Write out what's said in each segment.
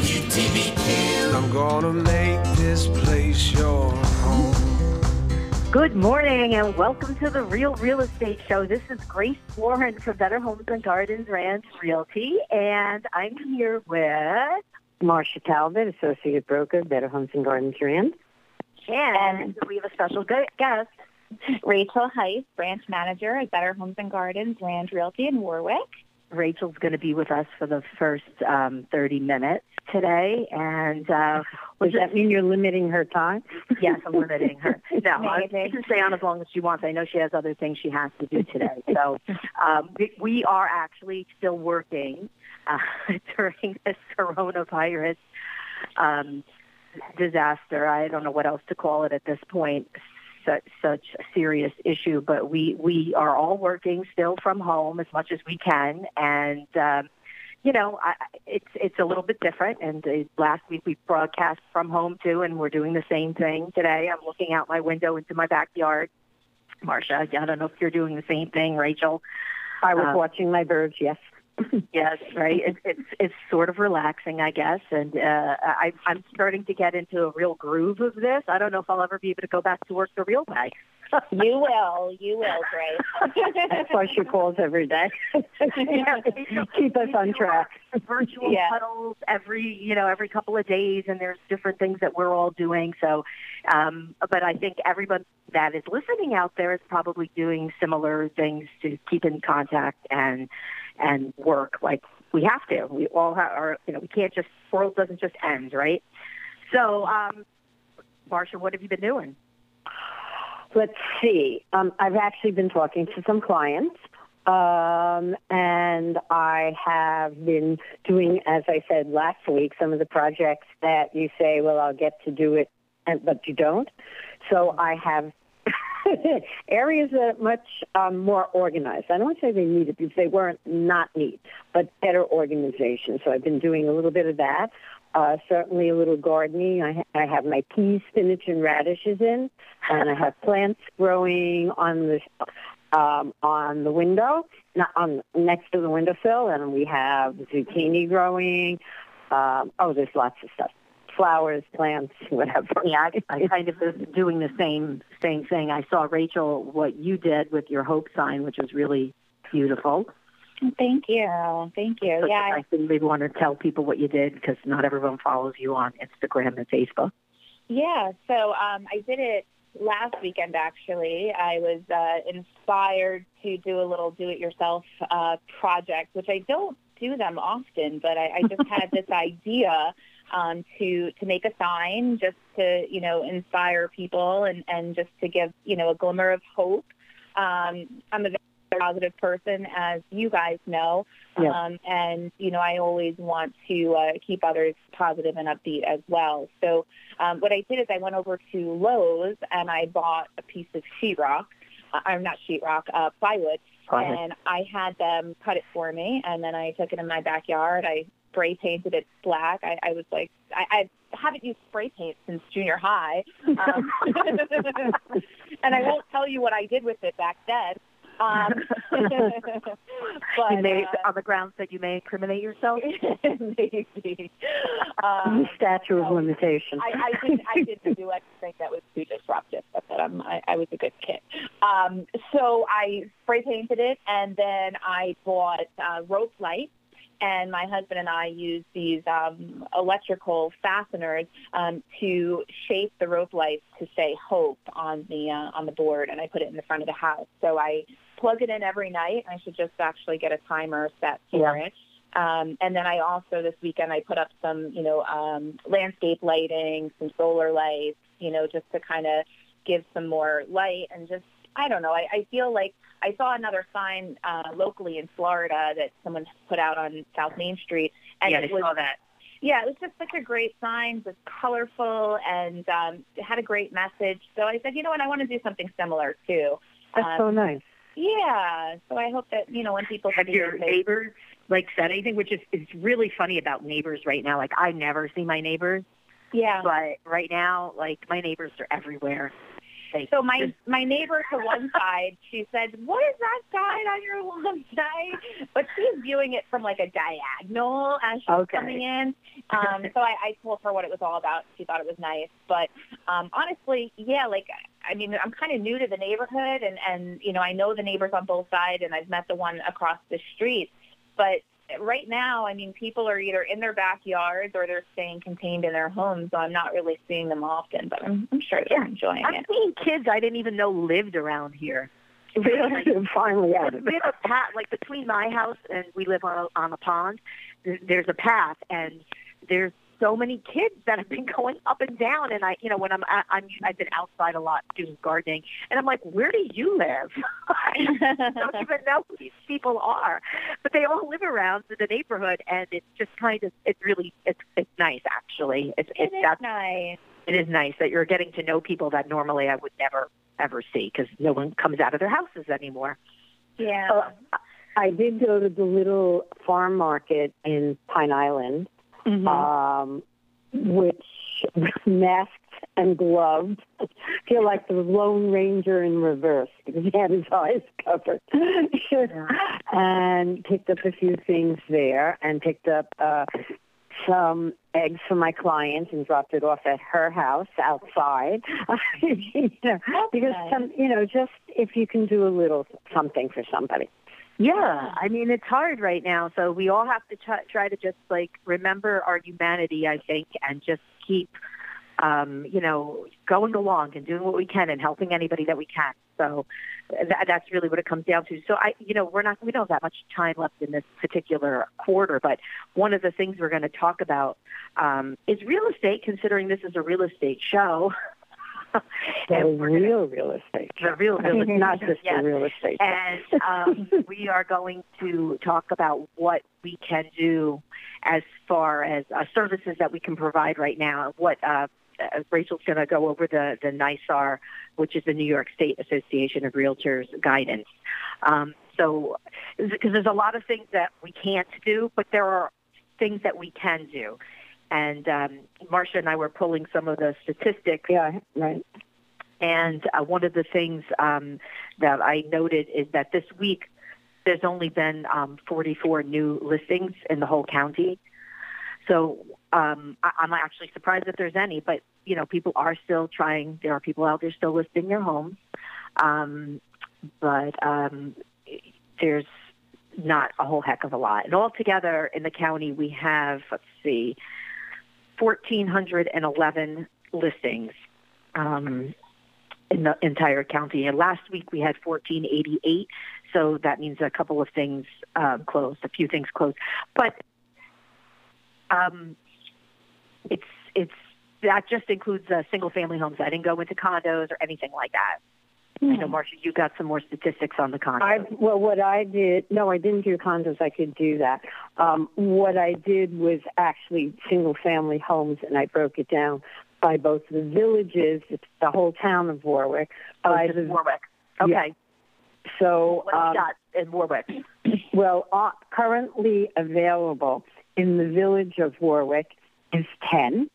I'm gonna make this place your home. Good morning and welcome to the Real Real Estate Show. This is Grace Warren from Better Homes and Gardens Rand Realty, and I'm here with Marsha Talbot, Associate Broker, Better Homes and Gardens Rand. and we have a special gu- guest. Rachel Heiss, branch manager at Better Homes and Gardens Rand Realty in Warwick. Rachel's going to be with us for the first um, 30 minutes today, and uh, Does that mean you're limiting her time? yes, I'm limiting her. No, I she can stay on as long as she wants. I know she has other things she has to do today. So um, we, we are actually still working uh, during this coronavirus um, disaster. I don't know what else to call it at this point. Such, such a serious issue, but we we are all working still from home as much as we can, and um, you know, I, it's it's a little bit different. And uh, last week we broadcast from home too, and we're doing the same thing today. I'm looking out my window into my backyard. Marsha, I don't know if you're doing the same thing, Rachel. I was Uh, watching my birds, yes. Yes, right. It, it's it's sort of relaxing, I guess, and uh, I, I'm starting to get into a real groove of this. I don't know if I'll ever be able to go back to work the real way. You will, you will, Grace. That's why she calls every day. Keep us on track. virtual Yeah. huddles every you know every couple of days and there's different things that we're all doing so um but i think everyone that is listening out there is probably doing similar things to keep in contact and and work like we have to we all have our you know we can't just world doesn't just end right so um marsha what have you been doing Let's see. Um, I've actually been talking to some clients, um, and I have been doing, as I said last week, some of the projects that you say, well, I'll get to do it, and, but you don't. So I have areas that are much um, more organized. I don't say they need it because they weren't not neat, but better organization. So I've been doing a little bit of that. Uh, certainly a little gardening. I, I have my peas, spinach, and radishes in, and I have plants growing on the um, on the window, not on next to the windowsill, and we have zucchini growing. Um, oh, there's lots of stuff: flowers, plants, whatever. Yeah, I, I kind of was doing the same same thing. I saw Rachel what you did with your hope sign, which was really beautiful. Thank you, thank you. Yeah, I think maybe want to tell people what you did because not everyone follows you on Instagram and Facebook. yeah. So um, I did it last weekend. Actually, I was uh, inspired to do a little do-it-yourself uh, project, which I don't do them often, but I, I just had this idea um, to to make a sign, just to you know inspire people and and just to give you know a glimmer of hope. Um, I'm a positive person, as you guys know, um, and you know I always want to uh, keep others positive and upbeat as well. So um, what I did is I went over to Lowe's and I bought a piece of sheetrock. Uh, I'm not sheetrock, uh, plywood, Plywood. and I had them cut it for me, and then I took it in my backyard. I spray painted it black. I, I was like, I, I haven't used spray paint since junior high, um, and I won't tell you what I did with it back then. Um, but you may, uh, on the grounds that you may incriminate yourself. maybe. Um, Statute of limitation. I, I didn't. I didn't do anything that was too disruptive. But that I'm. I, I was a good kid. Um, so I spray painted it, and then I bought uh, rope lights. And my husband and I used these um, electrical fasteners um, to shape the rope lights to say "Hope" on the uh, on the board, and I put it in the front of the house. So I plug it in every night. And I should just actually get a timer set for Yeah. it. Um, and then I also this weekend I put up some, you know, um, landscape lighting, some solar lights, you know, just to kind of give some more light and just I don't know. I, I feel like I saw another sign uh, locally in Florida that someone put out on South Main Street, and yeah, it was saw that. yeah, it was just such a great sign. It was colorful and um, it had a great message. So I said, you know what, I want to do something similar too. That's Um, so nice. Yeah. So I hope that you know when people Have your it, neighbors like said anything? Which is is really funny about neighbors right now. Like I never see my neighbors, yeah. but right now, like my neighbors are everywhere. Hey, So my my neighbor to one side, she said, "What is that sign on your lawn side?" But she's viewing it from like a diagonal as she's Okay. coming in. Um, so I, I told her what it was all about. She thought it was nice, but um, honestly, yeah, like I mean, I'm kind of new to the neighborhood, and and you know, I know the neighbors on both sides, and I've met the one across the street, but. Right now, I mean, people are either in their backyards or they're staying contained in their homes, so I'm not really seeing them often. But I'm, I'm sure they're Yeah. enjoying I'm it. seeing kids I didn't even know lived around here. Finally out we have a path like between my house and we live on a, on a pond. there- There's a path, and there's so many kids that have been going up and down. And I, you know, when I'm I- I'm I've been outside a lot doing gardening, and I'm like, where do you live? I don't even know who these people are, but they all live around the neighborhood, and it's just kind of it's really it's it's nice actually. It's It it's is that's nice. it is nice that you're getting to know people that normally I would never ever see because no one comes out of their houses anymore. Yeah. Uh, I did go to the little farm market in Pine Island, Mm-hmm. um, which masked and gloved. I feel like the Lone Ranger in reverse because he had his eyes covered. and picked up a few things there and picked up uh, some eggs for my client and dropped it off at her house outside. you know, because some, you know, just if you can do a little something for somebody. Yeah, I mean it's hard right now, so we all have to try, try to just like remember our humanity, I think, and just keep, um, you know, going along and doing what we can and helping anybody that we can. So that, that's really what it comes down to. So I, you know, we're not we don't have that much time left in this particular quarter, but one of the things we're going to talk about um, is real estate. Considering this is a real estate show, The and we're gonna- real real estate. the real real estate, Not just yes. the real estate. and um, we are going to talk about what we can do as far as uh, services that we can provide right now. What uh, uh, Rachel's going to go over the the NYSAR, which is the New York State Association of Realtors guidance. Um, so, because there's a lot of things that we can't do, but there are things that we can do. And um, Marsha and I were pulling some of the statistics yeah, right. and uh, one of the things um, that I noted is that this week there's only been um, 44 new listings in the whole county. So um, I- I'm actually surprised that there's any, but you know, people are still trying. There are people out there still listing their homes, um, but um, there's not a whole heck of a lot. And altogether in the county, we have let's see, 1,411 listings. Um, in the entire county. And last week we had 1488, so that means a couple of things um, closed, a few things closed. But um, it's it's that just includes uh, single family homes. I didn't go into condos or anything like that. I know, Marsha, you got some more statistics on the condos. I well, what I did, no, I didn't do condos. I could do that. Um, what I did was actually single-family homes, and I broke it down by both the villages, the whole town of Warwick, oh, by the Warwick. Okay, so what do um, in Warwick? well, uh, currently available in the village of Warwick is ten.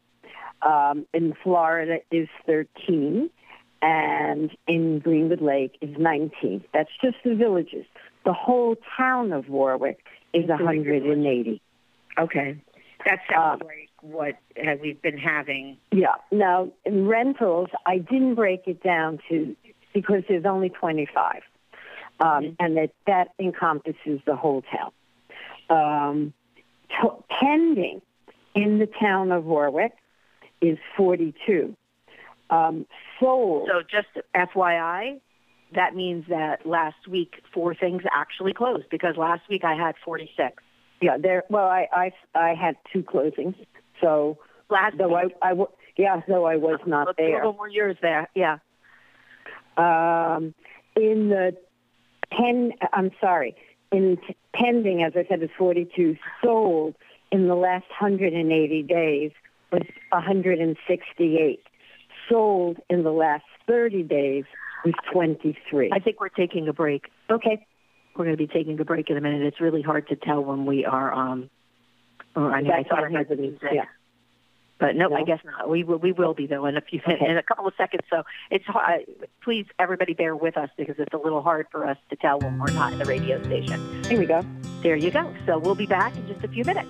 Um, in Florida is thirteen, and in Greenwood Lake is nineteen. That's just the villages. The whole town of Warwick is 180. Okay, that sounds Um, like what uh, we've been having. Yeah. Now, in rentals, I didn't break it down to because there's only 25, um, Mhm. and that that encompasses the whole town. Um, to- pending in the town of Warwick is 42. Um, sold. So just FYI, that means that last week four things actually closed because last week I had 46. yeah. There. Well, I, I I had two closings, so Last though I week, I yeah, though I was not there. a little more years there. Yeah. Um, in the pen, I'm sorry, in pending, as I said, is 42 sold in the last 180 days was 168. Sold in the last 30 days was 23. I think we're taking a break. Okay. We're going to be taking a break in a minute. It's really hard to tell when we are. Um, oh, I mean, I That's thought I the music. yeah. But no, No. I guess not. We will, we will be though in a few Okay. in a couple of seconds. So it's hard. Please, everybody, bear with us because it's a little hard for us to tell when we're not in the radio station. Here we go. There you go. So we'll be back in just a few minutes.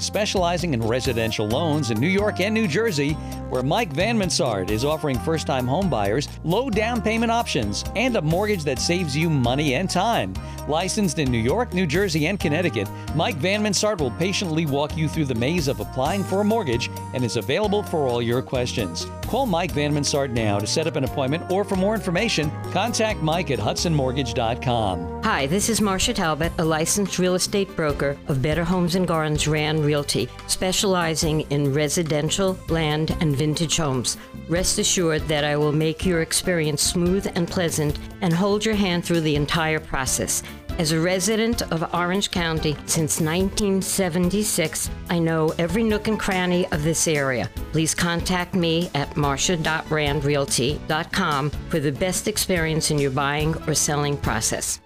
specializing in residential loans in New York and New Jersey, where Mike Van Mansard is offering first time homebuyers low down payment options and a mortgage that saves you money and time. Licensed in New York, New Jersey, and Connecticut, Mike Van Mansard will patiently walk you through the maze of applying for a mortgage and is available for all your questions. Call Mike Van Mansard now to set up an appointment or for more information, contact Mike at hudsonmortgage.com. Hi, this is Marsha Talbot, a licensed real estate broker of Better Homes and Gardens Rand Realty, specializing in residential, land, and vintage homes. Rest assured that I will make your experience smooth and pleasant and hold your hand through the entire process. As a resident of Orange County since 1976, I know every nook and cranny of this area. Please contact me at marcia.randrealty.com for the best experience in your buying or selling process.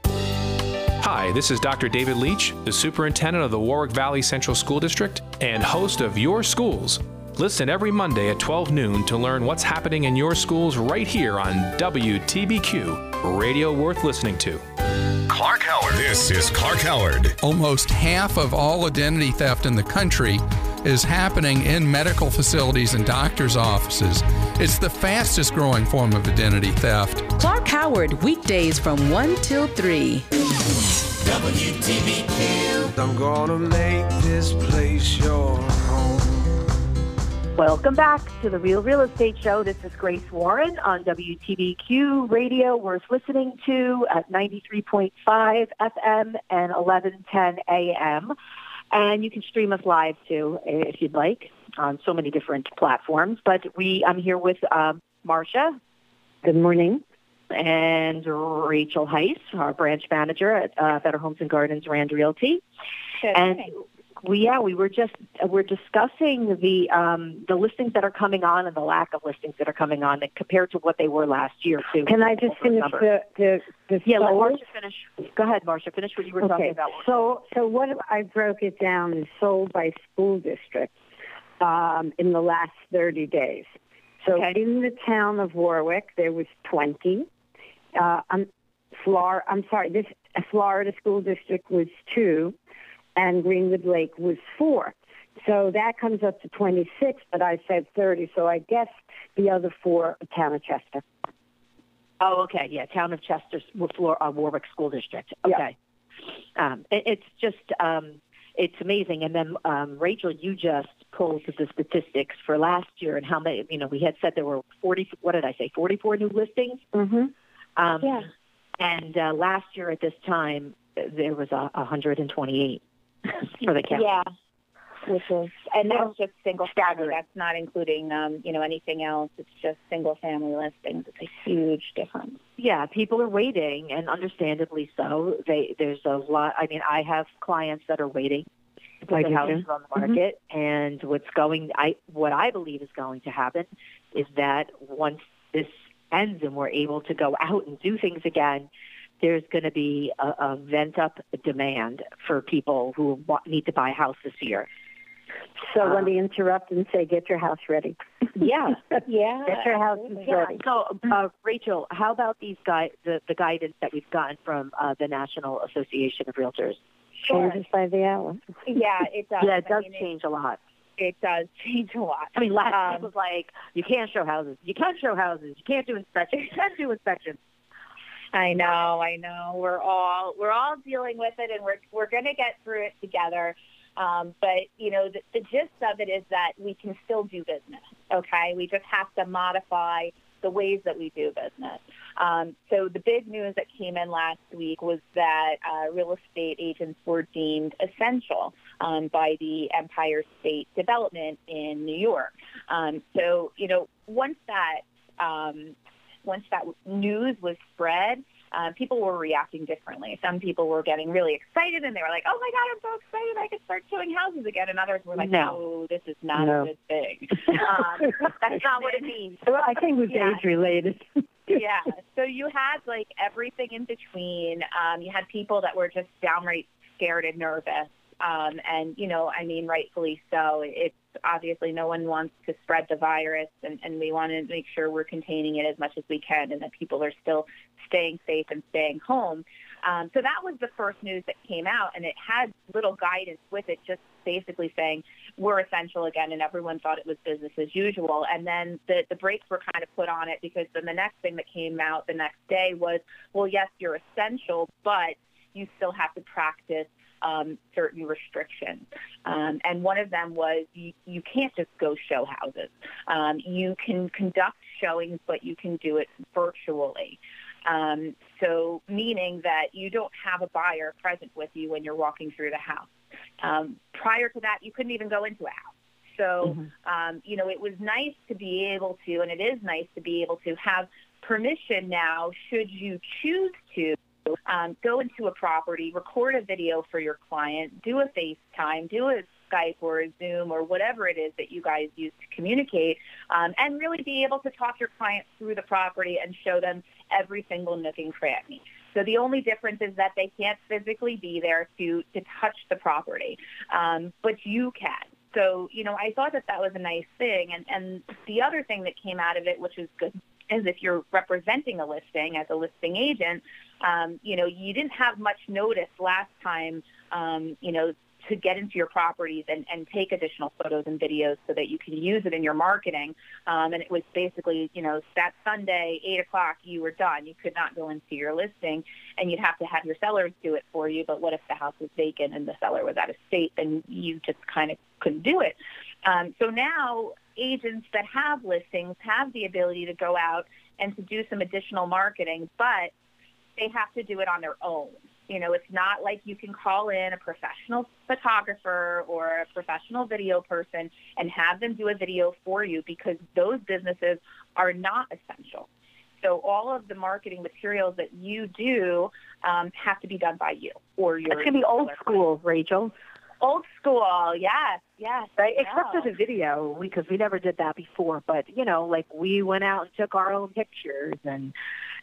Hi, this is Dr. David Leach, the superintendent of the Warwick Valley Central School District and host of Your Schools. Listen every Monday at 12 noon to learn what's happening in your schools right here on WTBQ, radio worth listening to. Clark Howard. This is Clark Howard. almost half of all identity theft in the country is happening in medical facilities and doctors' offices. It's the fastest growing form of identity theft. Clark Howard, weekdays from 1 till 3. I'm gonna make this place your home. Welcome back to the Real Real Estate Show. This is Grace Warren on WTBQ Radio. Worth listening to at 93.5 FM and 1110 AM. And you can stream us live too if you'd like on so many different platforms. But we, I'm here with um, Marsha Good morning. and Rachel Heiss, our branch manager at uh, Better Homes and Gardens Rand Realty. Good and we yeah we were just we're discussing the um, the listings that are coming on and the lack of listings that are coming on compared to what they were last year too. Can I just finish the the, the yeah, let? Marsha finish. Go ahead, Marsha. Finish what you were talking Okay. about. So so what I broke it down is sold by school districts um, in the last 30 days. So Okay. in the town of Warwick, there was 20. Uh, I'm Florida. I'm sorry. This Florida school district was two, and Greenwood Lake was four. So that comes up to 26, but I said 30. So I guess the other four are town of Chester. Oh, okay. Yeah, Town of Chester, uh, Warwick School District. Yeah. Okay. Um, it, it's just, um, it's amazing. And then, um, Rachel, you just pulled the statistics for last year and how many, you know, we had said there were 40, what did I say, 44 new listings? Mm-hmm. Um, Yeah. And uh, last year at this time, there was a 128 for the county. Yeah. Which is, and that's just single family. That's not including, um, you know, anything else. It's just single family listings. It's a huge difference. Yeah, people are waiting, and understandably so. They there's a lot. I mean, I have clients that are waiting to put their houses on the market, and what's going, I what I believe is going to happen is that once this ends and we're able to go out and do things again, there's going to be a, a vent up demand for people who wa- need to buy a house this year. So Uh, let me interrupt and say, get your house ready. Yeah. Yeah. Get your house. Yeah. ready. So, uh, Rachel, how about these gui- the, the guidance that we've gotten from uh, the National Association of Realtors? Sure. Changes by the hour. Yeah, it does. Yeah, it I does mean, change a lot. It, it does change a lot. I mean, last Um, week was like, you can't show houses. You can't show houses. You can't do inspections. You can't do inspections. I know, I know. We're all we're all dealing with it, and we're we're going to get through it together. Um, but you know, the, the gist of it is that we can still do business. Okay, we just have to modify the ways that we do business. Um, so the big news that came in last week was that uh, real estate agents were deemed essential um, by the Empire State Development in New York. Um, so you know, once that um, once that news was spread, uh, people were reacting differently. Some people were getting really excited and they were like, "Oh my God, I'm so excited! I can start showing houses again." And others were like, No. "No, this is not No. a good thing. Um, that's not what it means." Well, I think it was Yeah. age related. yeah. So you had like everything in between. Um, you had people that were just downright scared and nervous. Um, and, you know, I mean, rightfully so. It's obviously no one wants to spread the virus, and, and we want to make sure we're containing it as much as we can and that people are still staying safe and staying home. Um, so that was the first news that came out, and it had little guidance with it, just basically saying we're essential again, and everyone thought it was business as usual. And then the, the brakes were kind of put on it because then the next thing that came out the next day was, well, yes, you're essential, but you still have to practice um, certain restrictions. Um, and one of them was you, you can't just go show houses. Um, you can conduct showings, but you can do it virtually. Um, so meaning that you don't have a buyer present with you when you're walking through the house. Um, prior to that, you couldn't even go into a house. So, um, you know, it was nice to be able to, and it is nice to be able to have permission now, should you choose to, um, go into a property, record a video for your client, do a FaceTime, do a Skype or a Zoom or whatever it is that you guys use to communicate, um, and really be able to talk your client through the property and show them every single nook and cranny. So the only difference is that they can't physically be there to to touch the property, um, but you can. So you know, I thought that that was a nice thing, and and the other thing that came out of it, which was good, is if you're representing a listing as a listing agent, um, you know, you didn't have much notice last time, um, you know, to get into your properties and, and take additional photos and videos so that you can use it in your marketing. Um, and it was basically, you know, that Sunday, 8 o'clock, you were done. You could not go into your listing and you'd have to have your sellers do it for you. But what if the house was vacant and the seller was out of state and you just kind of couldn't do it? Um, so now agents that have listings have the ability to go out and to do some additional marketing, but they have to do it on their own. You know, it's not like you can call in a professional photographer or a professional video person and have them do a video for you because those businesses are not essential. So all of the marketing materials that you do um, have to be done by you or your. It's gonna be old school, Rachel. Old school, yes, yes. Right, except for the video, because we never did that before. But you know, like we went out and took our own pictures, and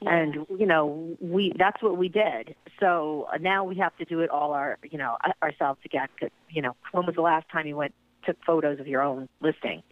and you know, we that's what we did. So uh, now we have to do it all our you know ourselves again. Cause, you know, when was the last time you went took photos of your own listing?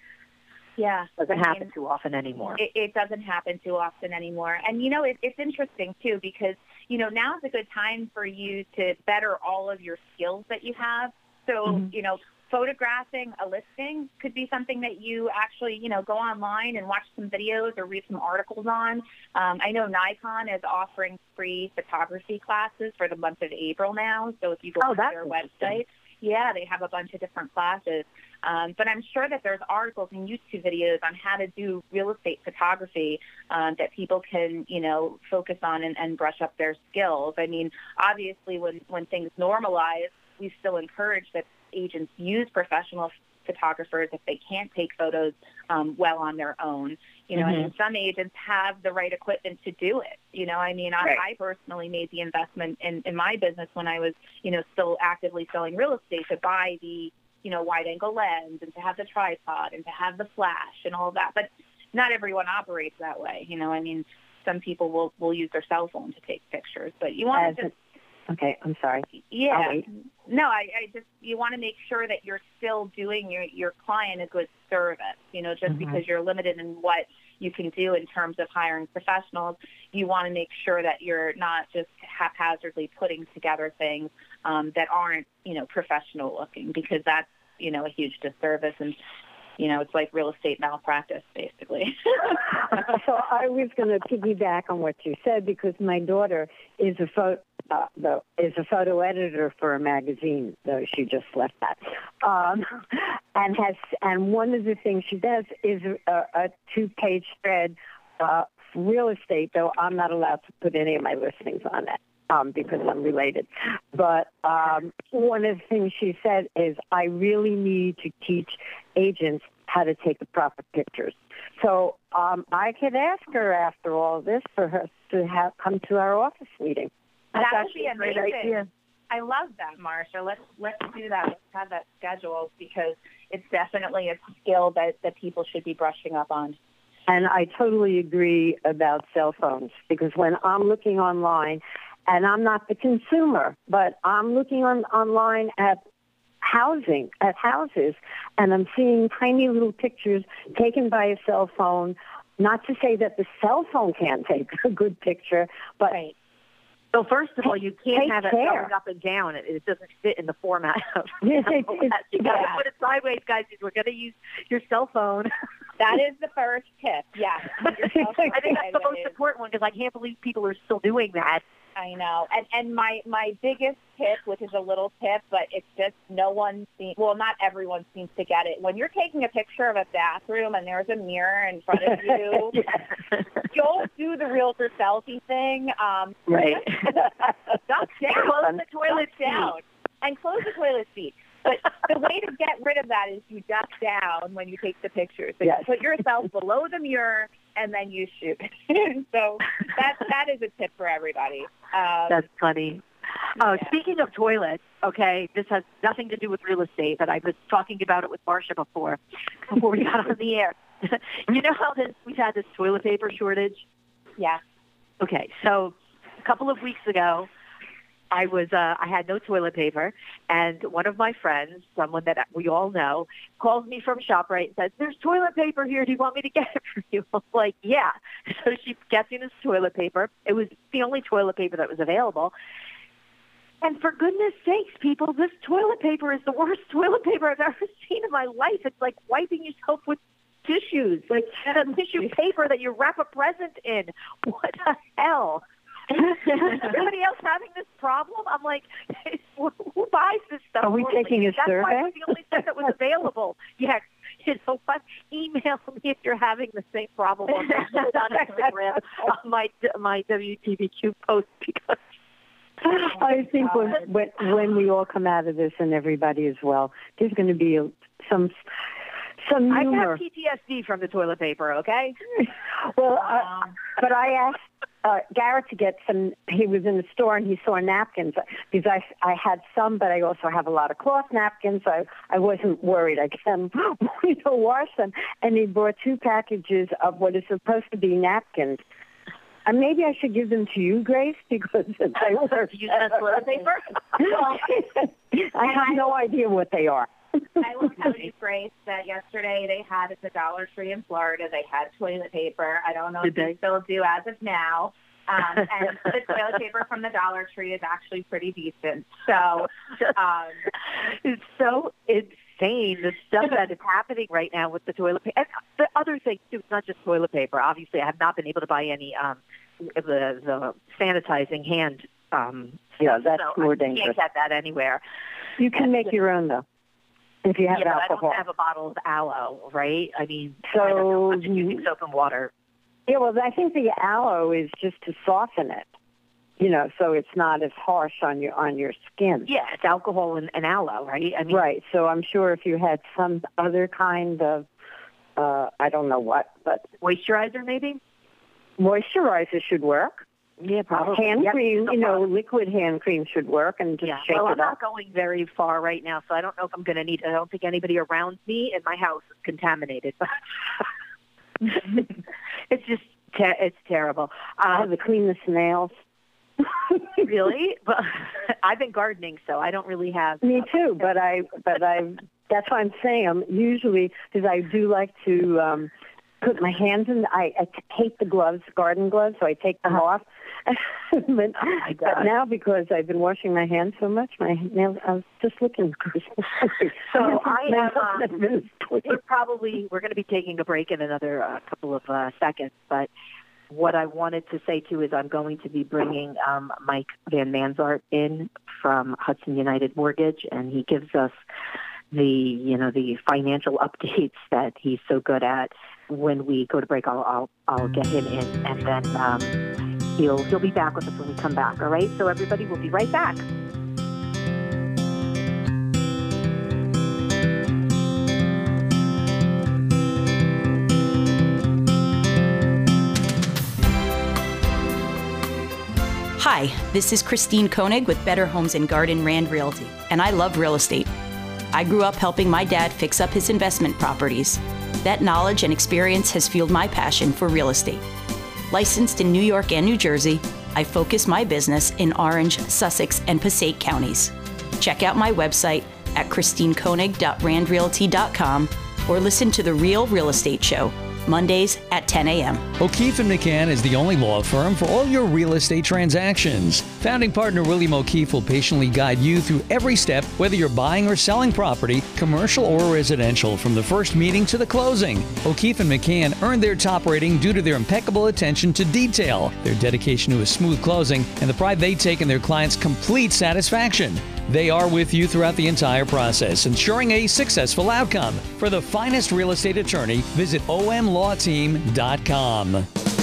Yeah, Doesn't I happen mean, too often anymore. It, it doesn't happen too often anymore. And, you know, it, it's interesting, too, because, you know, now is a good time for you to better all of your skills that you have. So, Mhm. you know, photographing a listing could be something that you actually, you know, go online and watch some videos or read some articles on. Um, I know Nikon is offering free photography classes for the month of April now. So if you go Oh, to their website, yeah, they have a bunch of different classes. Um, but I'm sure that there's articles and YouTube videos on how to do real estate photography um, that people can, you know, focus on and, and brush up their skills. I mean, obviously, when when things normalize, we still encourage that agents use professional photographers if they can't take photos um, well on their own. You know, Mhm. and some agents have the right equipment to do it. You know, I mean, I, Right. I personally made the investment in, in my business when I was, you know, still actively selling real estate to buy the, you know, wide angle lens and to have the tripod and to have the flash and all that. But not everyone operates that way. You know, I mean, some people will, will use their cell phone to take pictures, but you want As to just Okay, I'm sorry. yeah. No, I, I just you want to make sure that you're still doing your your client a good service. You know, just Mhm. because you're limited in what you can do in terms of hiring professionals, you want to make sure that you're not just haphazardly putting together things um, that aren't you know professional looking because that's you know a huge disservice and you know it's like real estate malpractice basically. so I was going to piggyback on what you said because my daughter is a photo uh, the, is a photo editor for a magazine, though she just left that, um, and has and one of the things she does is a, a two page spread. uh, real estate, though I'm not allowed to put any of my listings on it um, because I'm related. But um, one of the things she said is, I really need to teach agents how to take the proper pictures. So um, I could ask her after all this for her to have come to our office meeting. That That's would be a great amazing. idea. I love that, Marsha. Let's let's do that. Let's have that scheduled because it's definitely a skill that that people should be brushing up on. And I totally agree about cell phones because when I'm looking online, and I'm not the consumer, but I'm looking on online at housing, at houses, and I'm seeing tiny little pictures taken by a cell phone. Not to say that the cell phone can't take a good picture, but Right. So first of all, you can't Take have it care. going up and down. It, it doesn't fit in the format of. Yes, it- of it- you got to yeah. put it sideways, guys. We're going to use your cell phone. That is the first tip. Yes. I think that's the most important one because I can't believe people are still doing that. I know. And and my my biggest tip, which is a little tip, but it's just no one seems well, not everyone seems to get it. When you're taking a picture of a bathroom and there's a mirror in front of you, don't do the realtor selfie thing. Um Right. duck down. Close the toilet down. And close the toilet seat. But the way to get rid of that is you duck down when you take the picture. So Yes. you put yourself below the mirror and then you shoot. so that that is a tip for everybody. Um, That's funny. Oh, Yeah. speaking of toilets, okay, this has nothing to do with real estate, but I was talking about it with Marsha before, before we got on the air. you know how this, we've had this toilet paper shortage? yeah. Okay, so a couple of weeks ago, I was uh, I had no toilet paper, and one of my friends, someone that we all know, calls me from Shoprite and says, "There's toilet paper here. Do you want me to get it for you?" I'm like, "Yeah." So she gets me this toilet paper. It was the only toilet paper that was available. And for goodness sakes, people, this toilet paper is the worst toilet paper I've ever seen in my life. It's like wiping yourself with tissues, like tissue paper that you wrap a present in. What the hell? Everybody else having this problem? I'm like, who buys this stuff? Are we normally? taking a That's why it survey? was the only thing that was available. Yeah, You know what? Email me if you're having the same problem on on Instagram on my my WTBQ post because I think when, when when we all come out of this and everybody is well, there's going to be a, some some I humor. have PTSD from the toilet paper. Okay. well, uh, but I asked uh, Garrett to get some. He was in the store and he saw napkins because I I had some, but I also have a lot of cloth napkins. I I wasn't worried. I can you know wash them, and he brought two packages of what is supposed to be napkins. And maybe I should give them to you, Grace, because they were use that toilet paper. I have no idea what they are. I will tell you, Grace, that yesterday they had at the Dollar Tree in Florida, they had toilet paper. I don't know if they? they still do as of now. Um, and the toilet paper from the Dollar Tree is actually pretty decent. So, um, it's so insane the stuff that is happening right now with the toilet paper. And the other thing too, it's not just toilet paper. Obviously, I have not been able to buy any um the the sanitizing hand. Um, Yeah, that's so more dangerous. Can't get that anywhere. You can make your own though, if you have yeah, but I alcohol. don't have a bottle of aloe, right? I mean, I don't know. So I'm just using soap and water. Yeah, well, I think the aloe is just to soften it. You know, so it's not as harsh on your on your skin. Yeah, it's alcohol and, and aloe, right? I mean, Right. So I'm sure if you had some other kind of, uh, I don't know what, but moisturizer maybe. moisturizer should work. Yeah, probably. Hand Yep, cream, no you know, problem. liquid hand cream should work, and just Yeah. shake well, it I'm not going very far right now, so I don't know if I'm going to need. I don't think anybody around me in my house is contaminated. it's just te- it's terrible. I Um, have the snails. really, but I've been gardening, so I don't really have. Me too, but I, but I, that's why I'm saying I'm usually because I do like to um, put my hands in. I, I hate the gloves, garden gloves, so I take them off. but, my but now because I've been washing my hands so much, my nails. I was just looking. So I am, uh, clean. We're probably we're going to be taking a break in another uh, couple of uh, seconds, but what I wanted to say too is I'm going to be bringing um, Mike Van Manzart in from Hudson United Mortgage, and he gives us the you know the financial updates that he's so good at. When we go to break, I'll I'll, I'll get him in, and then um, he'll he'll be back with us when we come back. All right. So everybody, we'll be right back. Hi, this is Christine Koenig with Better Homes and Garden Rand Realty, and I love real estate. I grew up helping my dad fix up his investment properties. That knowledge and experience has fueled my passion for real estate. Licensed in New York and New Jersey, I focus my business in Orange, Sussex, and Passaic counties. Check out my website at christinekoenig.randrealty.com or listen to The Real Real Estate Show Mondays at 10 a.m. O'Keefe and McCann is the only law firm for all your real estate transactions. Founding partner William O'Keefe will patiently guide you through every step, whether you're buying or selling property, commercial or residential, from the first meeting to the closing. O'Keefe and McCann earned their top rating due to their impeccable attention to detail, their dedication to a smooth closing, and the pride they take in their clients' complete satisfaction. They are with you throughout the entire process, ensuring a successful outcome. For the finest real estate attorney, visit omlawteam.com.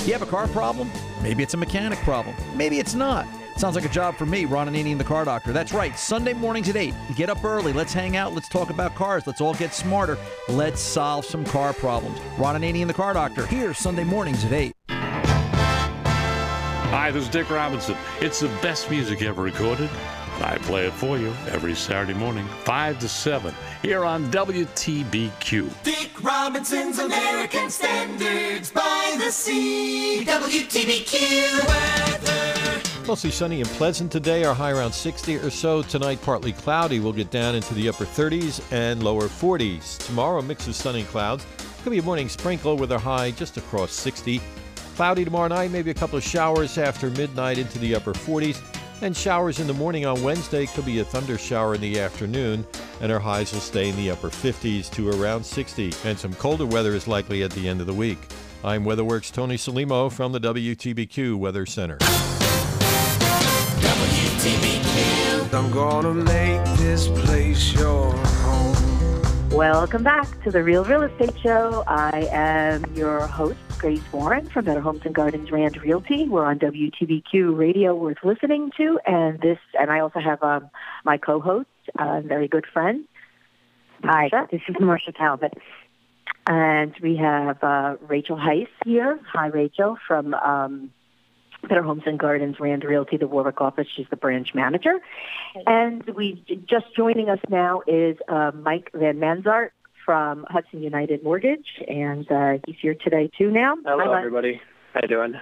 You have a car problem? Maybe it's a mechanic problem. Maybe it's not. Sounds like a job for me, Ron Ananian the Car Doctor. That's right, Sunday mornings at 8. Get up early, let's hang out, let's talk about cars, let's all get smarter, let's solve some car problems. Ron Ananian the Car Doctor, here Sunday mornings at 8. Hi, this is Dick Robinson. It's the best music ever recorded. I play it for you every Saturday morning, 5 to 7, here on WTBQ. Dick Robinson's American Standards by the Sea. WTBQ weather. Mostly sunny and pleasant today. Our high around 60 or so. Tonight, partly cloudy. We'll get down into the upper 30s and lower 40s. Tomorrow, a mix of sunny clouds. Could be a morning sprinkle with a high just across 60. Cloudy tomorrow night, maybe a couple of showers after midnight into the upper 40s. And showers in the morning on Wednesday could be a thunder shower in the afternoon, and our highs will stay in the upper 50s to around 60. And some colder weather is likely at the end of the week. I'm WeatherWorks Tony Salimo from the WTBQ Weather Center. WTBQ. I'm gonna make this place your home. Welcome back to the Real Real Estate Show. I am your host, Grace Warren from Better Homes and Gardens Rand Realty. We're on WTBQ Radio, worth listening to, and this, and I also have um, my co-host, uh, very good friend. Hi, this is Marsha Talbot. And we have uh, Rachel Heiss here. Hi, Rachel, from um, Better Homes and Gardens Rand Realty, the Warwick office. She's the branch manager. And we just joining us now is uh, Mike Van Manzart from Hudson United Mortgage, and uh, he's here today too. Now, hello Hi, everybody. How you doing?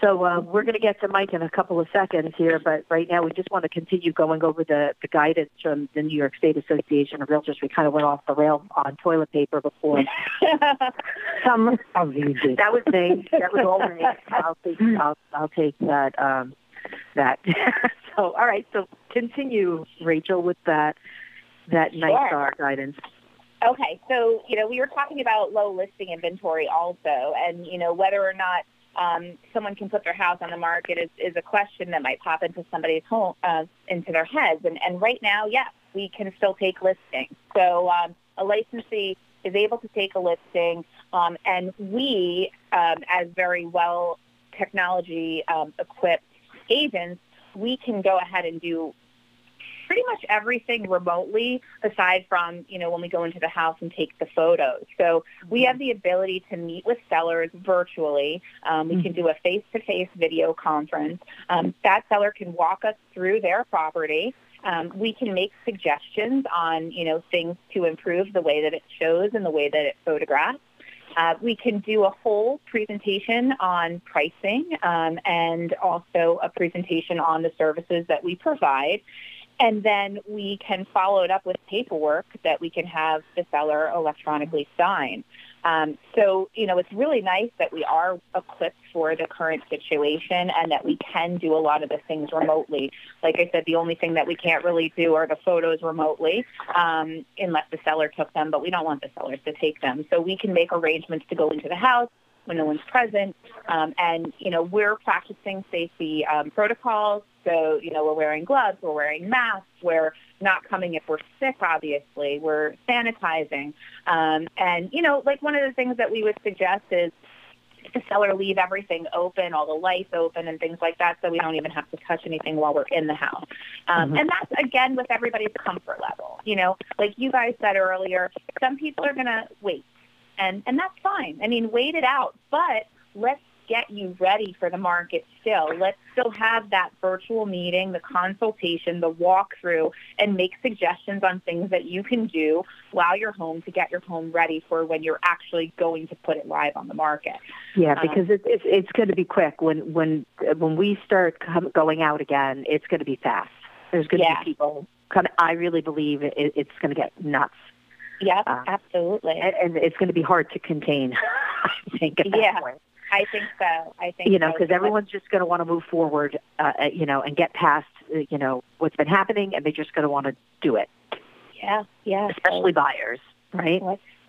So uh, we're going to get to Mike in a couple of seconds here, but right now we just want to continue going over the, the guidance from the New York State Association of Realtors. We kind of went off the rail on toilet paper before. Some of you did. That was me. That was all me. I'll take, I'll, I'll take that. Um, that. so, all right. So continue, Rachel, with that that night Sure. star guidance. Okay, so you know we were talking about low listing inventory also, and you know whether or not um, someone can put their house on the market is, is a question that might pop into somebody's home uh, into their heads. And, and right now, yes, we can still take listings. So um, a licensee is able to take a listing, um, and we, um, as very well technology um, equipped agents, we can go ahead and do pretty much everything remotely aside from, you know, when we go into the house and take the photos. So we have the ability to meet with sellers virtually. Um, we can do a face-to-face video conference. Um, that seller can walk us through their property. Um, we can make suggestions on, you know, things to improve the way that it shows and the way that it photographs. Uh, we can do a whole presentation on pricing um, and also a presentation on the services that we provide. And then we can follow it up with paperwork that we can have the seller electronically sign. Um, so, you know, it's really nice that we are equipped for the current situation and that we can do a lot of the things remotely. Like I said, the only thing that we can't really do are the photos remotely um, unless the seller took them, but we don't want the sellers to take them. So we can make arrangements to go into the house when no one's present. Um, and, you know, we're practicing safety um, protocols. So, you know, we're wearing gloves, we're wearing masks, we're not coming if we're sick, obviously. We're sanitizing. Um, and, you know, like one of the things that we would suggest is the seller leave everything open, all the lights open and things like that, so we don't even have to touch anything while we're in the house. Um, Mhm. And that's, again, with everybody's comfort level. You know, like you guys said earlier, some people are going to wait, and, and that's fine. I mean, wait it out, but let's get you ready for the market still. Let's still have that virtual meeting, the consultation, the walkthrough, and make suggestions on things that you can do while you're home to get your home ready for when you're actually going to put it live on the market. Yeah, Um, because it, it's it's going to be quick. When when when we start com- going out again, it's going to be fast. There's going to Yeah. be people coming. I really believe it, it's going to get nuts. Yep, Uh, absolutely. and, and it's going to be hard to contain. I think. At that Yeah, point. I think so. I think you know, so. because everyone's just going to want to move forward, uh, you know, and get past, uh, you know, what's been happening, and they're just going to want to do it. Yeah, yeah. Especially buyers, right?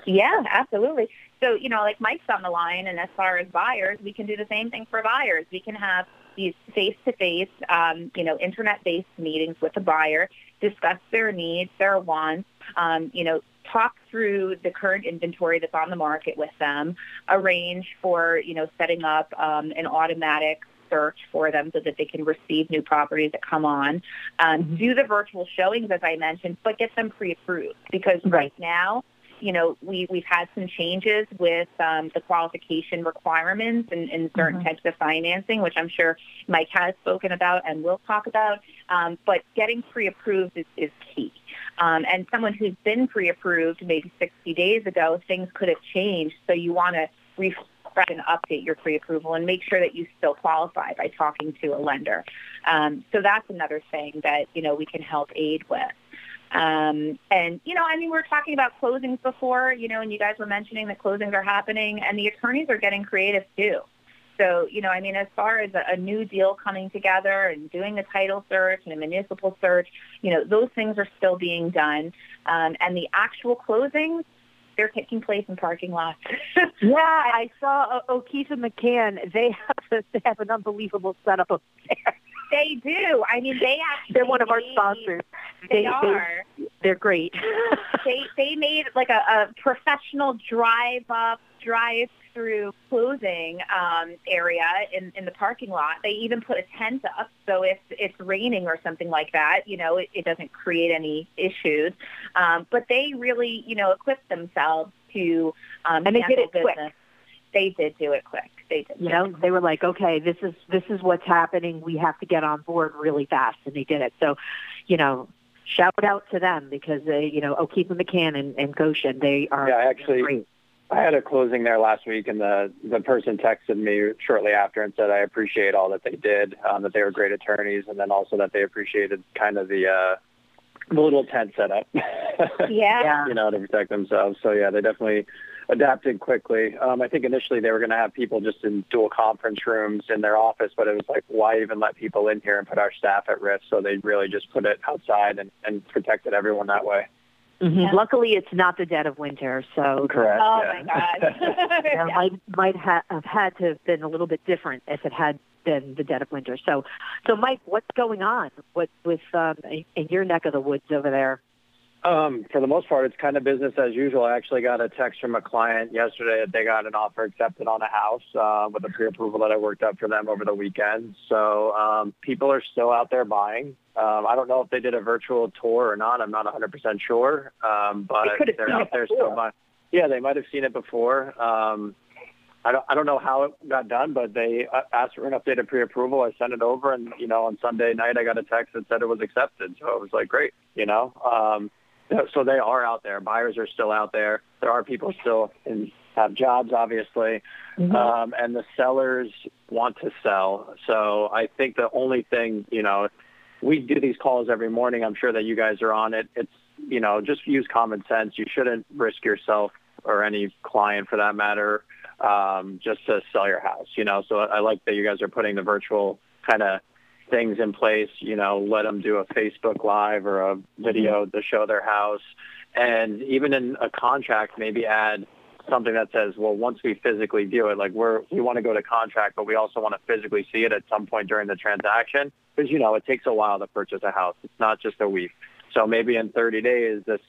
Yeah, absolutely. So, you know, like Mike's on the line, and as far as buyers, we can do the same thing for buyers. We can have these face-to-face, um, you know, internet-based meetings with the buyer, discuss their needs, their wants, um, you know, talk through the current inventory that's on the market with them, arrange for, you know, setting up um, an automatic search for them so that they can receive new properties that come on. Um, Do the virtual showings, as I mentioned, but get them pre-approved because right now, you know, we, we've had some changes with um, the qualification requirements and, in certain Mhm. types of financing, which I'm sure Mike has spoken about and will talk about. Um, but getting pre-approved is, is key. Um, and someone who's been pre-approved maybe 60 days ago, things could have changed. So you want to refresh and update your pre-approval and make sure that you still qualify by talking to a lender. Um, so that's another thing that, you know, we can help aid with. Um, and, you know, I mean, we were talking about closings before, you know, and you guys were mentioning that closings are happening and the attorneys are getting creative too. So, you know, I mean, as far as a, a new deal coming together and doing a title search and a municipal search, you know, those things are still being done. Um, and the actual closings, they're taking place in parking lots. yeah, I saw o- O'Keefe and McCann. They have they have an unbelievable setup up there. They do. I mean, they actually They're one of our made- sponsors. They, are. They, are great. they they made like a, a professional drive up, drive through closing um, area in, in the parking lot. They even put a tent up, so if it's raining or something like that, you know, it, it doesn't create any issues. Um, but they really, you know, equip themselves to um, And they did handle it quick. Business. They did do it quick. They did. You know, they were like, okay, this is this is what's happening. We have to get on board really fast, and they did it. So, you know, shout out to them because they, you know, O'Keefe and McCann and, and Goshen, they are Yeah, actually, great. I had a closing there last week, and the the person texted me shortly after and said, "I appreciate all that they did, um, that they were great attorneys, and then also that they appreciated kind of the uh, the little tent setup, Yeah. you know, to protect themselves." So yeah, they definitely adapted quickly. Um, I think initially they were going to have people just in dual conference rooms in their office, but it was like, why even let people in here and put our staff at risk? So they really just put it outside and, and protected everyone that way. Mhm. Luckily, it's not the dead of winter, so Correct, Oh yeah. my God. you know, might might ha- have had to have been a little bit different if it had been the dead of winter. So, so Mike, what's going on with with um, in your neck of the woods over there? Um, for the most part, it's kind of business as usual. I actually got a text from a client yesterday that they got an offer accepted on a house uh, with a pre-approval that I worked up for them over the weekend. So um, people are still out there buying. Um, I don't know if they did a virtual tour or not. I'm not 100% sure, um, but they they're out there before. still buying. Yeah, they might have seen it before. Um, I don't, I don't know how it got done, but they uh, asked for an updated pre-approval. I sent it over, and you know, on Sunday night, I got a text that said it was accepted. So I was like, great, you know. Um, so they are out there. Buyers are still out there. There are people still in, have jobs, obviously, um, and the sellers want to sell. So I think the only thing, you know, we do these calls every morning. I'm sure that you guys are on it. It's, you know, just use common sense. You shouldn't risk yourself or any client for that matter um, just to sell your house, you know. So I like that you guys are putting the virtual kind of things in place, you know, let them do a Facebook Live or a video to show their house. And even in a contract, maybe add something that says, well, once we physically view it, like we're, we want to go to contract, but we also want to physically see it at some point during the transaction because, you know, it takes a while to purchase a house. It's not just a week. So maybe in 30 days, this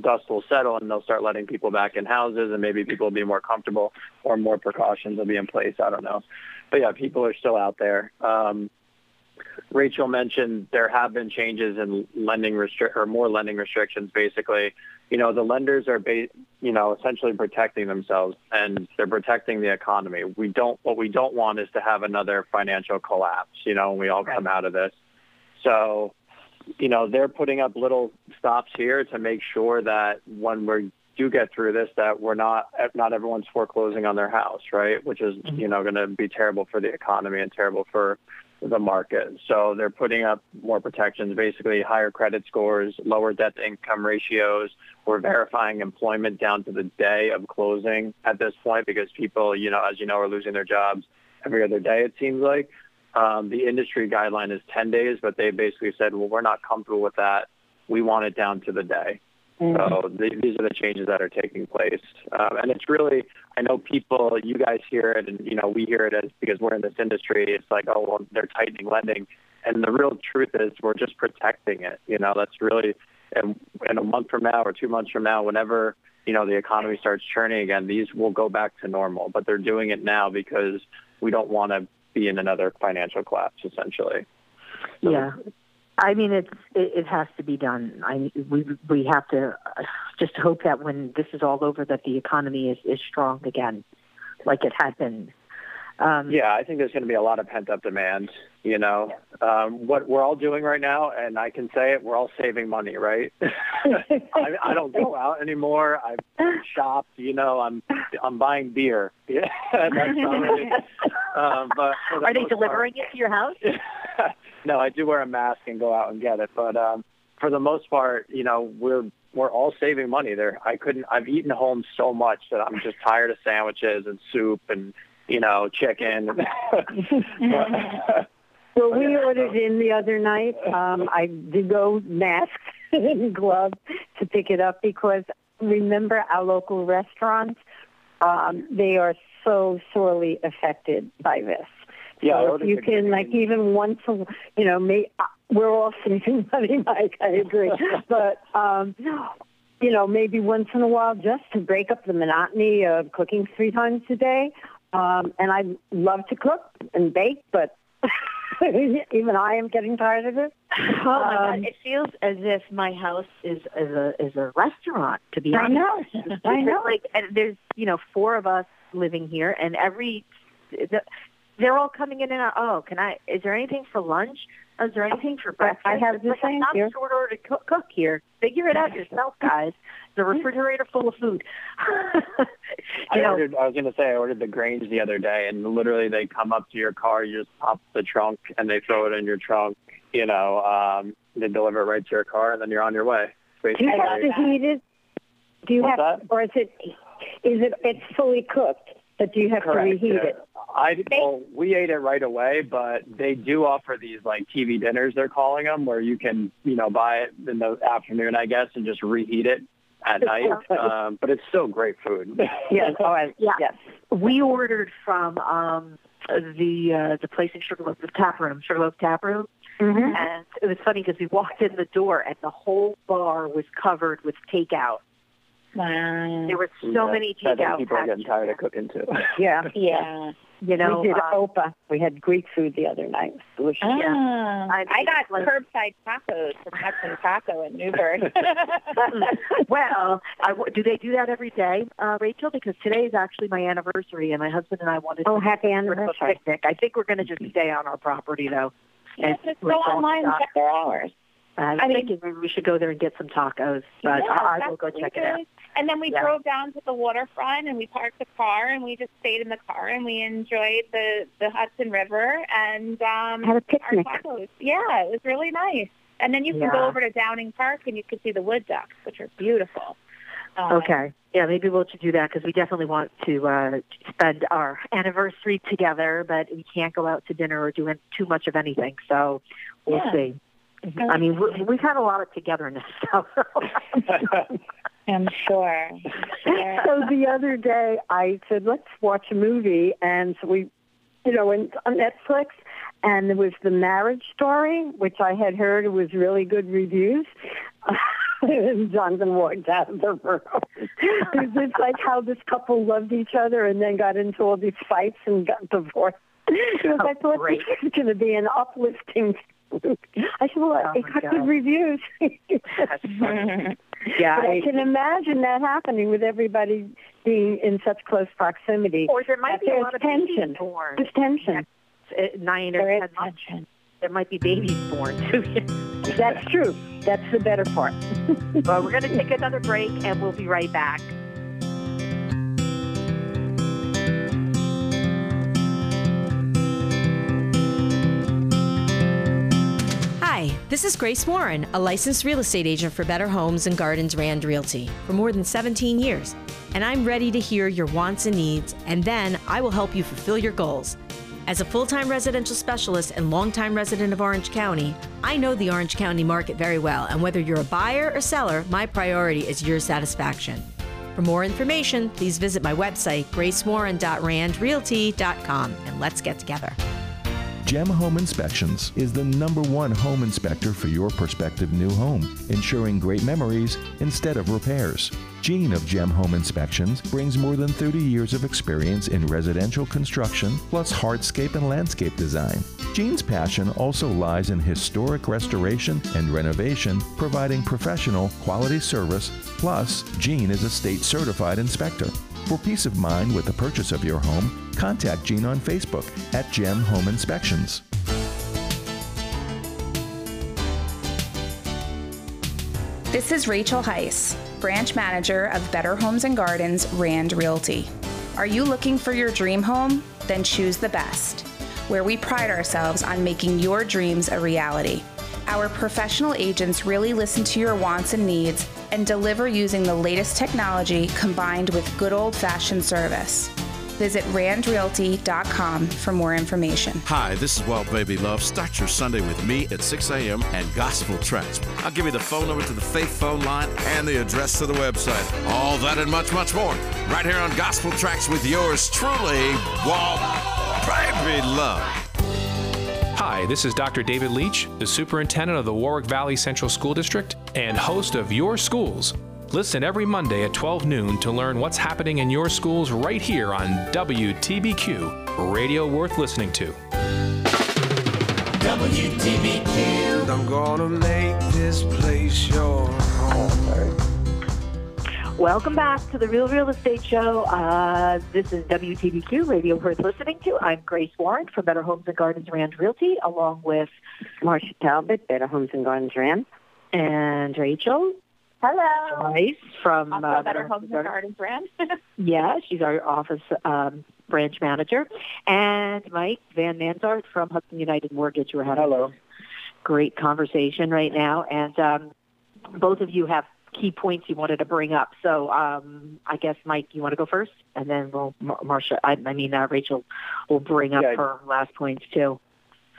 dust will settle and they'll start letting people back in houses and maybe people will be more comfortable or more precautions will be in place. I don't know. But yeah, people are still out there. Um, Rachel mentioned there have been changes in lending restrict or more lending restrictions. Basically, you know, the lenders are, ba- you know, essentially protecting themselves and they're protecting the economy. We don't. What we don't want is to have another financial collapse. You know, when we all come out of this. So, you know, they're putting up little stops here to make sure that when we do get through this, that we're not not everyone's foreclosing on their house, right? Which is, mm-hmm. you know, going to be terrible for the economy and terrible for the market. So they're putting up more protections, basically higher credit scores, lower debt to income ratios. We're verifying employment down to the day of closing at this point because people, you know, as you know, are losing their jobs every other day, it seems like. Um, the industry guideline is 10 days, but they basically said, well, we're not comfortable with that. We want it down to the day. So th- these are the changes that are taking place, um, and it's really I know people, you guys hear it, and you know we hear it as because we're in this industry. It's like oh well they're tightening lending, and the real truth is we're just protecting it. You know that's really and in a month from now or two months from now, whenever you know the economy starts churning again, these will go back to normal. But they're doing it now because we don't want to be in another financial collapse, essentially. Yeah. I mean, it's it, it has to be done. I we we have to uh, just hope that when this is all over, that the economy is is strong again, like it had been. Um, Yeah, I think there's going to be a lot of pent up demand. You know, um, what we're all doing right now, and I can say it, we're all saving money, right? I, I don't go out anymore. I've shopped. You know, I'm I'm buying beer. Yeah, that's not really. Um, but Are they delivering it to your house? No, I do wear a mask and go out and get it. But um, for the most part, you know, we're we're all saving money there. I couldn't. I've eaten home so much that I'm just tired of sandwiches and soup and you know chicken. Well, we ordered in the other night. Um, I did go mask and gloves to pick it up because remember our local restaurants, um, they are so sorely affected by this. Yeah, I so if you the can like even once, a, you know, may, uh, we're all saving money, Mike. I agree, but um, you know, maybe once in a while, just to break up the monotony of cooking three times a day. Um, and I love to cook and bake, but even I am getting tired of it. Oh my Um, God! It feels as if my house is is a is a restaurant. To be I honest, know. I know. like and there's you know four of us living here, and every the, they're all coming in and out. Oh, can I? Is there anything for lunch? Is there anything for breakfast? I have It's the like, same I'm not here. short order to cook, cook here. Figure it out yourself, guys. The refrigerator full of food. I know, ordered. I was going to say I ordered the Grange the other day, and literally they come up to your car, you just pop the trunk, and they throw it in your trunk. You know, um, they deliver it right to your car, and then you're on your way. Do you have to heat it? Do you What's have, or is it, is it, it's fully cooked, but do you have Correct, to reheat yeah. it? I well, we ate it right away, but they do offer these like TV dinners. They're calling them, where you can you know buy it in the afternoon, I guess, and just reheat it at night. Um, but it's still great food. Yes. Oh, I, yeah. Yes. We ordered from um, the uh, the place in Sugarloaf, the tap room, Sugarloaf Tap Room, Mm-hmm. and it was funny because we walked in the door and the whole bar was covered with takeout. Wow. There were so Yeah, many I think takeout people are getting tired of cooking too. Yeah. Yeah. You know, we did uh, opa. We had Greek food the other night. It was delicious. Ah, I I, got like- curbside tacos from Hudson Taco in Newburgh. well, I w do they do that every day, uh, Rachel? Because today is actually my anniversary, and my husband and I wanted Oh, to happy have a anniversary. picnic. I think we're going to just stay on our property though. Yeah, And just we're go going online and to- check their hours. I was I mean- thinking maybe we should go there and get some tacos, but Yeah, I, I will go check it out. And then we Yeah. drove down to the waterfront and we parked the car and we just stayed in the car and we enjoyed the the Hudson River and um Had a picnic. our tacos. Yeah, it was really nice. And then you can go over to Downing Park and you can see the wood ducks, which are beautiful. Um, Okay. Yeah, maybe we'll do that because we definitely want to uh, spend our anniversary together, but we can't go out to dinner or do too much of anything. So we'll Yeah. see. I mean, we, we've had a lot of togetherness. I'm sure. sure. So the other day I said, let's watch a movie. And so we, you know, went on Netflix and there was the marriage story, which I had heard was really good reviews. and Jonathan walked out of the room. it was like how this couple loved each other and then got into all these fights and got divorced. Because I thought this was oh, going to be an uplifting. I said, well, Oh, it got God. good reviews. Yeah, but I, can imagine that happening with everybody being in such close proximity. Or there might That be a lot of tension. born. There's tension. Nine or is ten months. There might be babies born too. That's true. That's the better part. well, we're going to take another break, and we'll be right back. Hi, this is Grace Warren, a licensed real estate agent for Better Homes and Gardens Rand Realty for more than 17 years. And I'm ready to hear your wants and needs, and then I will help you fulfill your goals. As a full time residential specialist and longtime resident of Orange County, I know the Orange County market very well, and whether you're a buyer or seller, my priority is your satisfaction. For more information, please visit my website, gracewarren.randrealty.com, and let's get together. Gem Home Inspections is the number one home inspector for your prospective new home, ensuring great memories instead of repairs. Gene of Gem Home Inspections brings more than 30 years of experience in residential construction, plus hardscape and landscape design. Gene's passion also lies in historic restoration and renovation, providing professional, quality service. Plus, Gene is a state certified inspector. For peace of mind with the purchase of your home, contact Gene on Facebook at Gem Home Inspections. This is Rachel Heiss, branch manager of Better Homes and Gardens Rand Realty. Are you looking for your dream home? Then choose the best, where we pride ourselves on making your dreams a reality. Our professional agents really listen to your wants and needs and deliver using the latest technology combined with good old fashioned service. Visit randrealty.com for more information. Hi, this is Wild Baby Love. Start your Sunday with me at 6 a.m. and Gospel Tracks. I'll give you the phone number to the Faith phone line and the address to the website. All that and much, much more. Right here on Gospel Tracks with yours truly, Wild Baby Love. Hi, this is Dr. David Leach, the superintendent of the Warwick Valley Central School District and host of Your Schools. Listen every Monday at 12 noon to learn what's happening in your schools right here on WTBQ, radio worth listening to. WTBQ. I'm gonna make this place your home. Welcome back to the Real Real Estate Show. Uh, this is WTBQ, radio worth listening to. I'm Grace Warren from Better Homes and Gardens Rand Realty, along with Marsha Talbot, Better Homes and Gardens Rand. and Rachel Hello. Heiss from Also uh, Better Homes and Gardens Rand. Yeah, she's our office um, branch manager, and Mike Van Mansart from Hudson United Mortgage. We're having Hello. great conversation right now, and um, both of you have key points you wanted to bring up. So um, I guess Mike, you want to go first, and then we'll Mar- Marsha. I, I mean uh, Rachel will bring up Yeah. her last points too.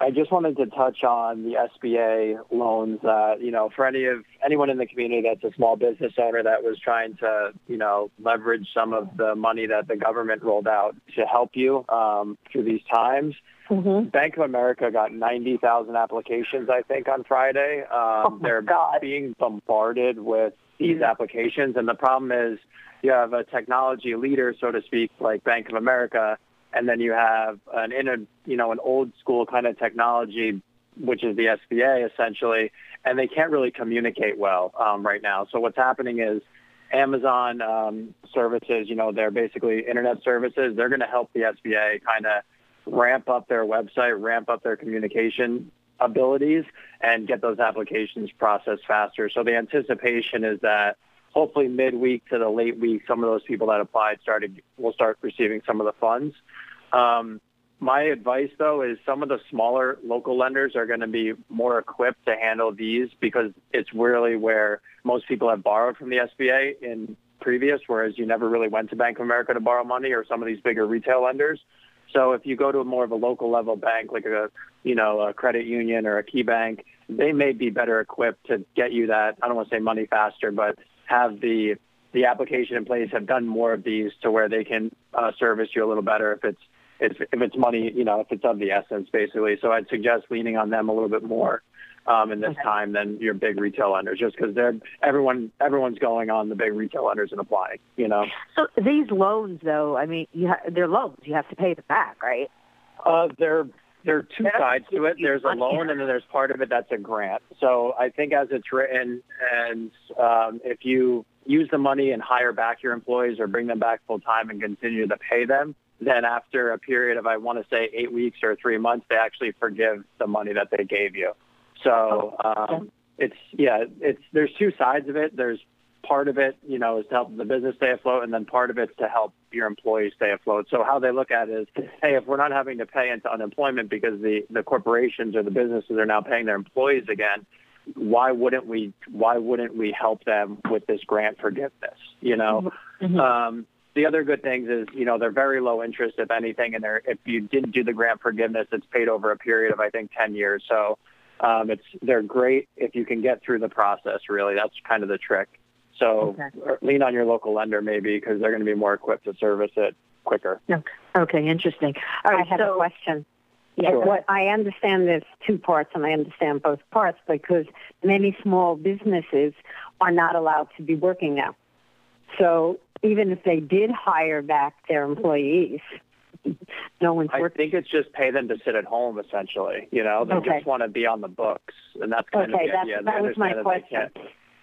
I just wanted to touch on the SBA loans. Uh, you know, for any of anyone in the community that's a small business owner that was trying to, you know, leverage some of the money that the government rolled out to help you um, through these times. Bank of America got 90,000 applications, I think, on Friday. Um, they're being bombarded with these applications, and the problem is you have a technology leader, so to speak, like Bank of America, and then you have an inner, you know, an old school kind of technology, which is the SBA essentially, and they can't really communicate well um, right now. So what's happening is Amazon um, services, you know, they're basically internet services. They're going to help the SBA kind of ramp up their website, ramp up their communication abilities, and get those applications processed faster. So the anticipation is that hopefully midweek to the late week, some of those people that applied started will start receiving some of the funds. Um, my advice, though, is some of the smaller local lenders are going to be more equipped to handle these because it's really where most people have borrowed from the SBA in previous, whereas you never really went to Bank of America to borrow money or some of these bigger retail lenders. So if you go to more of a local level bank, like a you know a credit union or a key bank, they may be better equipped to get you that. I don't want to say money faster, but have the the application in place, have done more of these to where they can uh, service you a little better if it's if, if it's money, you know, if it's of the essence, basically. So I'd suggest leaning on them a little bit more um, in this time than your big retail lenders, just because they're everyone everyone's going on the big retail lenders and applying. You know. So these loans, though, I mean, you ha- they're loans. You have to pay them back, right? Uh, there, there are two sides to it. There's a loan, and then there's part of it that's a grant. So I think as it's written, and um, if you use the money and hire back your employees or bring them back full time and continue to pay them, then after a period of I want to say eight weeks or three months, they actually forgive the money that they gave you. So um, it's yeah, it's there's two sides of it. There's part of it, you know, is to help the business stay afloat, and then part of it's to help your employees stay afloat. So how they look at it is, hey, if we're not having to pay into unemployment because the the corporations or the businesses are now paying their employees again, why wouldn't we? Why wouldn't we help them with this grant forgiveness? You know. Um, the other good things is, you know, they're very low interest, if anything, and they're if you didn't do the grant forgiveness, it's paid over a period of I think ten years. So um, it's they're great if you can get through the process. Really, that's kind of the trick. So lean on your local lender maybe because they're going to be more equipped to service it quicker. Okay, interesting. All right, I have so a question. Yeah. Sure. What I understand there's two parts, and I understand both parts because many small businesses are not allowed to be working now. So even if they did hire back their employees, no one's I working. think it's just pay them to sit at home essentially. You know, they Okay. just want to be on the books, and that's kind Okay, of the idea. That was my that question.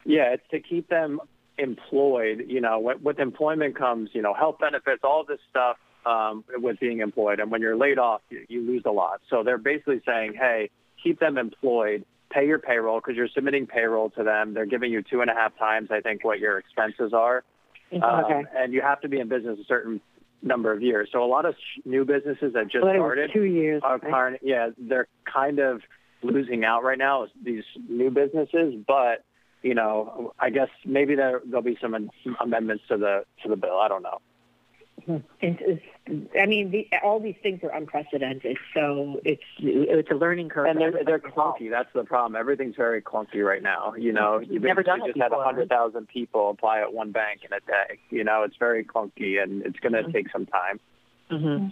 Yeah, it's to keep them employed. You know, with, with employment comes, you know, health benefits, all this stuff um, with being employed. And when you're laid off, you, you lose a lot. So they're basically saying, hey, keep them employed, pay your payroll because you're submitting payroll to them. They're giving you two and a half times, I think, what your expenses are. Um, Okay. and you have to be in business a certain number of years. So a lot of sh- new businesses that just Well, started two years, are right? kind yeah, they're kind of losing out right now. These new businesses, but you know, I guess maybe there there'll be some amendments to the to the bill. I don't know. It's, it's, I mean, the, all these things are unprecedented, so it's it's a learning curve. And they're they're clunky. That's the problem. Everything's very clunky right now. You know, you've Never done it just had a hundred thousand people apply at one bank in a day. You know, it's very clunky, and it's going to mm-hmm. take some time. Hmm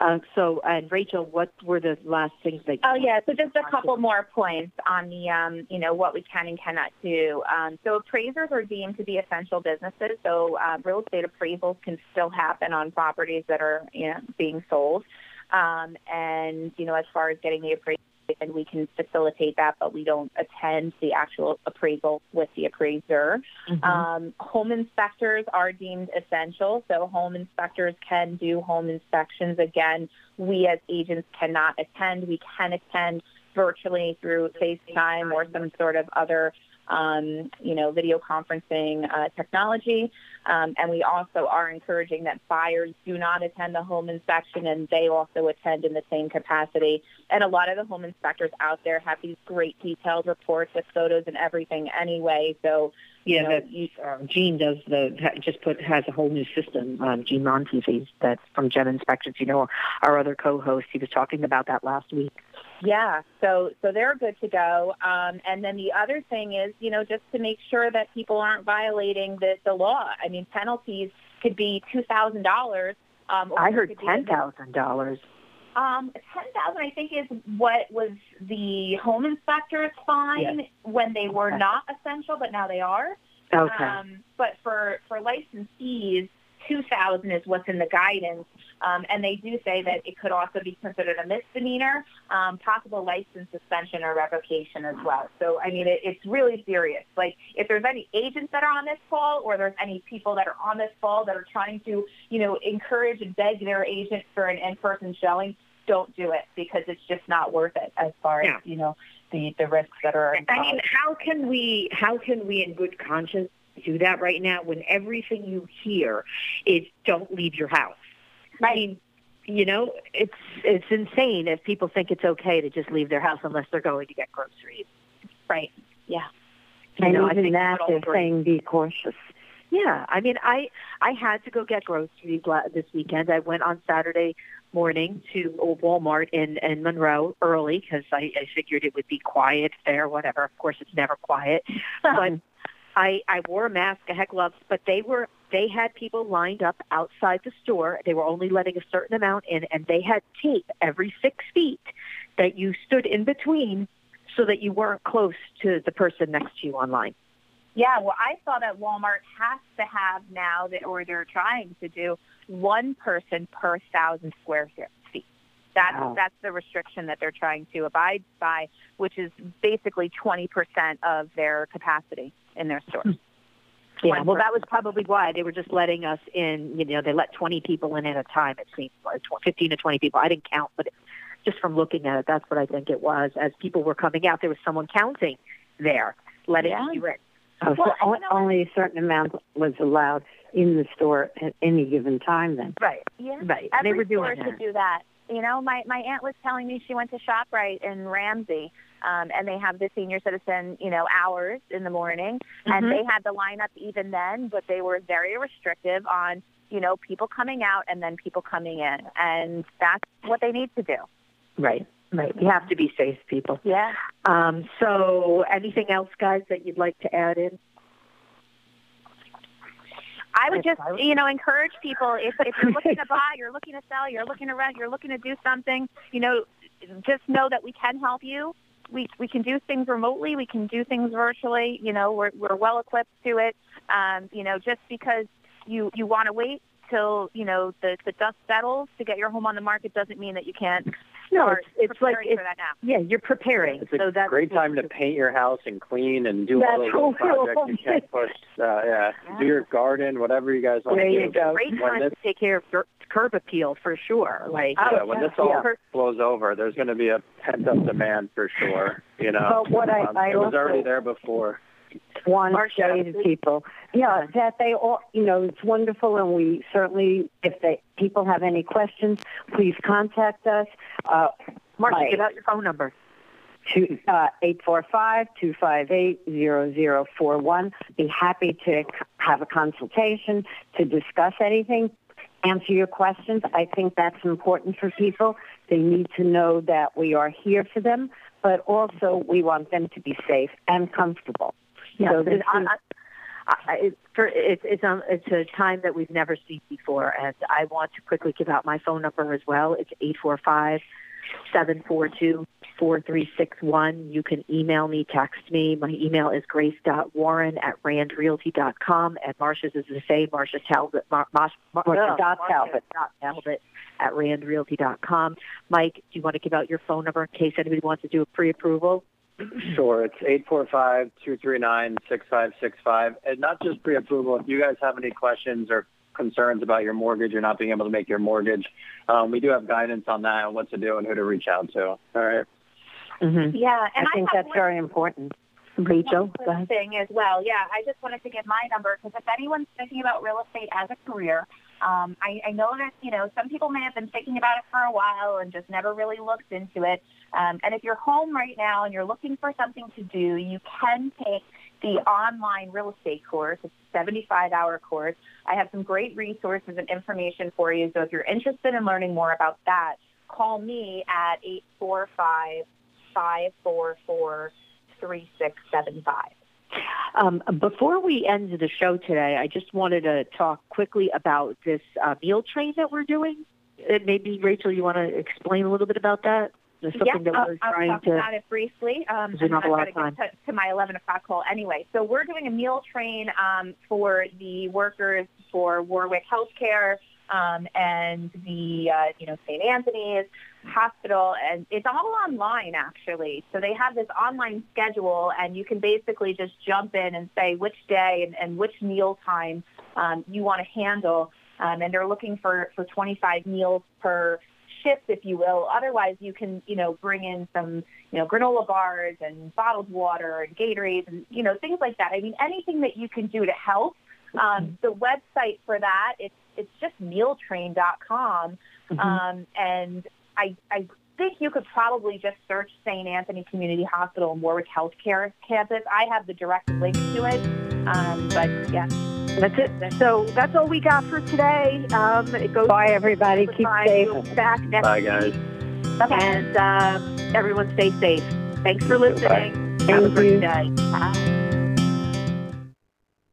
Uh, so, and Rachel, what were the last things that? Oh yeah, so just a couple more points on the um, you know what we can and cannot do. Um, so appraisers are deemed to be essential businesses. So uh, real estate appraisals can still happen on properties that are you know being sold. Um, and you know as far as getting the appraisal, and we can facilitate that, but we don't attend the actual appraisal with the appraiser. Um, home inspectors are deemed essential, so home inspectors can do home inspections. Again, we as agents cannot attend. We can attend virtually through FaceTime or some sort of other, um, you know, video conferencing uh, technology. Um, and we also are encouraging that buyers do not attend the home inspection and they also attend in the same capacity. And a lot of the home inspectors out there have these great detailed reports with photos and everything anyway. So, Yeah, know, that you, um, Gene does the just put has a whole new system. Um, Gene Monteith, that's from Gem Inspections. You know, our other co-host, he was talking about that last week. Yeah, so so they're good to go. Um, and then the other thing is, you know, just to make sure that people aren't violating the, the law. I mean, penalties could be two thousand dollars. Um, or I heard ten thousand dollars. Um, ten thousand, I think, is what was the home inspector's fine Yes. when they were Okay. not essential, but now they are. Okay. Um, but for for licensees, two thousand is what's in the guidance, um, and they do say that it could also be considered a misdemeanor, um, possible license suspension or revocation as well. So I mean, it, it's really serious. Like if there's any agents that are on this call, or there's any people that are on this call that are trying to, you know, encourage and beg their agent for an in-person showing, don't do it because it's just not worth it as far Yeah. as you know the the risks that are involved. I mean, how can we how can we in good conscience do that right now when everything you hear is don't leave your house? I mean, you know, it's it's insane if people think it's okay to just leave their house unless they're going to get groceries. Right. Yeah. You and know, I even think that we would all they're saying be cautious. Yeah, I mean, I I had to go get groceries la- this weekend. I went on Saturday morning to a Walmart in in Monroe early because I, I figured it would be quiet there. Whatever. Of course, it's never quiet, but I I wore a mask, I had gloves, but they were they had people lined up outside the store. They were only letting a certain amount in, and they had tape every six feet that you stood in between, so that you weren't close to the person next to you online. Yeah, well, I saw that Walmart has to have now that, or they're trying to do one person per thousand square feet. That's Wow. that's the restriction that they're trying to abide by, which is basically 20% of their capacity in their stores. Hmm. Yeah, One well, that was probably why they were just letting us in. You know, they let 20 people in at a time. It seems like 15 to 20 people. I didn't count, but just from looking at it, that's what I think it was. As people were coming out, there was someone counting there, letting Yeah. you in. Oh, so on- only a certain amount was allowed in the store at any given time then. Right. Yeah. Right. Every they were store doing should that. do that. You know, my my aunt was telling me she went to Shoprite in Ramsey, um, and they have the senior citizen, you know, hours in the morning, and Mhm. they had the lineup even then, but they were very restrictive on, you know, people coming out and then people coming in, and that's what they need to do. Right. Right. You have to be safe, people. Yeah. Um, so, anything else, guys, that you'd like to add in? I would just, you know, encourage people if, if you're looking to buy, you're looking to sell, you're looking to rent, you're looking to do something, you know, just know that we can help you. We we can do things remotely, we can do things virtually. You know, we're we're well equipped to it. Um, you know, just because you you want to wait till you know the the dust settles to get your home on the market doesn't mean that you can't. No, start it's, it's like preparing it's, that now. yeah, you're preparing. It's a so that's great time to paint your house and clean and do all those little cool. projects you can't push. Uh, yeah, do your garden, whatever you guys want There to you do. go. When Great time this, to take care of your curb appeal for sure. Like, yeah, when this all blows over, there's going to be a pent up demand for sure. You know, But what I- Um, I it was also- already there before. To say to people, yeah, that they all, you know, it's wonderful, and we certainly, if they people have any questions, please contact us. Uh, Marsha, my- give out your phone number. to uh, 845-258-0041. Be happy to have a consultation to discuss anything, answer your questions. I think that's important for people. They need to know that we are here for them, but also we want them to be safe and comfortable. Yeah, so this I, is, I, I, it's for, it's it's um it's a time that we've never seen before, and I want to quickly give out my phone number as well. It's eight four five seven four two four three six one. You can email me, text me. My email is grace.warren at randrealty.com, and Marsha's is the same. Marsha Talbot. Mar, Mar, Mar, ugh, dot Talbot. dot Talbot at randrealty.com. Mike, do you want to give out your phone number in case anybody wants to do a pre-approval? Sure, it's eight four five two three nine six five six five, and not just pre-approval. If you guys have any questions or concerns about your mortgage or not being able to make your mortgage, um, we do have guidance on that and what to do and who to reach out to. All right. Mm-hmm. Yeah, and I think have that's one- very important. Rachel, one go quick ahead. thing as well. Yeah, I just wanted to give my number because if anyone's thinking about real estate as a career, um, I, I know that you know some people may have been thinking about it for a while and just never really looked into it. Um, and if you're home right now and you're looking for something to do, you can take the online real estate course. It's a 75-hour course. I have some great resources and information for you. So if you're interested in learning more about that, call me at eight four five five four four. 3675. Um, before we end the show today, I just wanted to talk quickly about this uh, meal train that we're doing. Uh, maybe Rachel, you want to explain a little bit about that? There's something yeah, that I'll, we're I'll trying talk to. about it briefly. Um, don't have a I've lot of got to get to, to my 11 o'clock call anyway. So we're doing a meal train um, for the workers for Warwick Healthcare um, and the uh, you know St. Anthony's Hospital, and it's all online actually. So they have this online schedule, and you can basically just jump in and say which day and, and which meal time um, you want to handle. Um, and they're looking for for 25 meals per shift, if you will. Otherwise, you can, you know, bring in some, you know, granola bars and bottled water and Gatorades and, you know, things like that. I mean, anything that you can do to help. Um, the website for that, it's, it's just mealtrain.com. Mhm. Um, and I, I think you could probably just search St. Anthony Community Hospital and Warwick Healthcare Campus. I have the direct link to it. Um, but yeah. That's it. So that's all we got for today. Um, it goes Bye, everybody. Keep Bye. safe. We'll back next Bye, guys. And um, everyone stay safe. Thanks for listening. Bye. Have a great you. day. Bye.